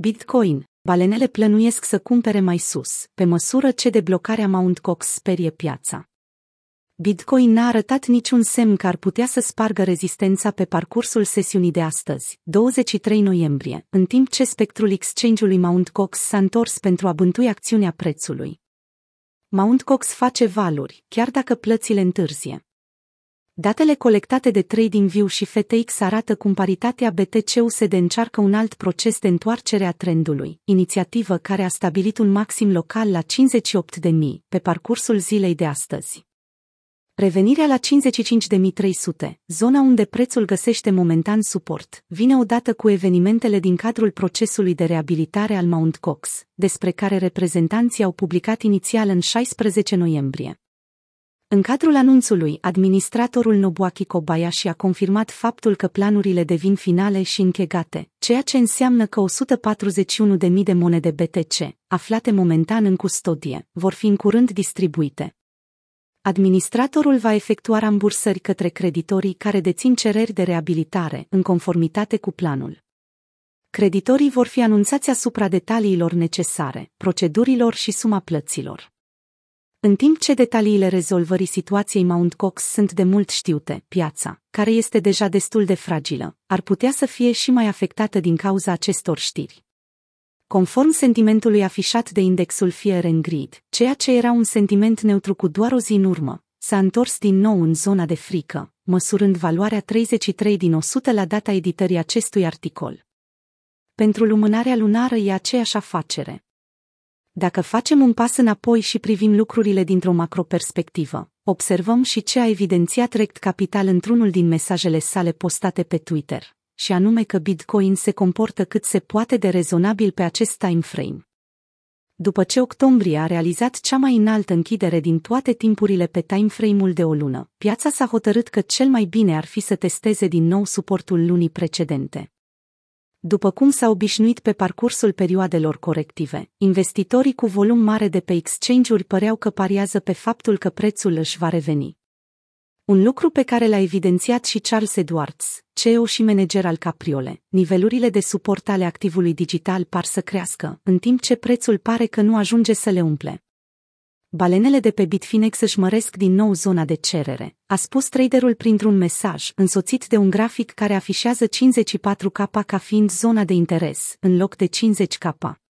Bitcoin. Balenele plănuiesc să cumpere mai sus, pe măsură ce deblocarea Mount Cox sperie piața. Bitcoin n-a arătat niciun semn că ar putea să spargă rezistența pe parcursul sesiunii de astăzi, 23 noiembrie, în timp ce spectrul exchange-ului Mount Cox s-a întors pentru a bântui acțiunea prețului. Mount Cox face valuri, chiar dacă plățile întârzie. Datele colectate de TradingView și FTX arată cum paritatea BTC-USD încearcă un alt proces de întoarcere a trendului, inițiativă care a stabilit un maxim local la 58.000 pe parcursul zilei de astăzi. Revenirea la 55.300, zona unde prețul găsește momentan suport, vine odată cu evenimentele din cadrul procesului de reabilitare al Mount Cox, despre care reprezentanții au publicat inițial în 16 noiembrie. În cadrul anunțului, administratorul Nobuaki Kobayashi a confirmat faptul că planurile devin finale și închegate, ceea ce înseamnă că 141.000 de monede BTC, aflate momentan în custodie, vor fi în curând distribuite. Administratorul va efectua rambursări către creditorii care dețin cereri de reabilitare, în conformitate cu planul. Creditorii vor fi anunțați asupra detaliilor necesare, procedurilor și suma plăților. În timp ce detaliile rezolvării situației Mount Cox sunt de mult știute, piața, care este deja destul de fragilă, ar putea să fie și mai afectată din cauza acestor știri. Conform sentimentului afișat de indexul Fear and Greed, ceea ce era un sentiment neutru cu doar o zi în urmă, s-a întors din nou în zona de frică, măsurând valoarea 33 din 100 la data editării acestui articol. Pentru lumânarea lunară e aceeași afacere. Dacă facem un pas înapoi și privim lucrurile dintr-o macroperspectivă, observăm și ce a evidențiat Rect Capital într-unul din mesajele sale postate pe Twitter, și anume că Bitcoin se comportă cât se poate de rezonabil pe acest time frame. După ce octombrie a realizat cea mai înaltă închidere din toate timpurile pe timeframe-ul de o lună, piața s-a hotărât că cel mai bine ar fi să testeze din nou suportul lunii precedente. După cum s-a obișnuit pe parcursul perioadelor corective, investitorii cu volum mare de pe exchange-uri păreau că pariază pe faptul că prețul își va reveni. Un lucru pe care l-a evidențiat și Charles Edwards, CEO și manager al Capriole, nivelurile de suport ale activului digital par să crească, în timp ce prețul pare că nu ajunge să le umple. Balenele de pe Bitfinex își măresc din nou zona de cerere, a spus traderul printr-un mesaj, însoțit de un grafic care afișează 54K ca fiind zona de interes, în loc de 50K.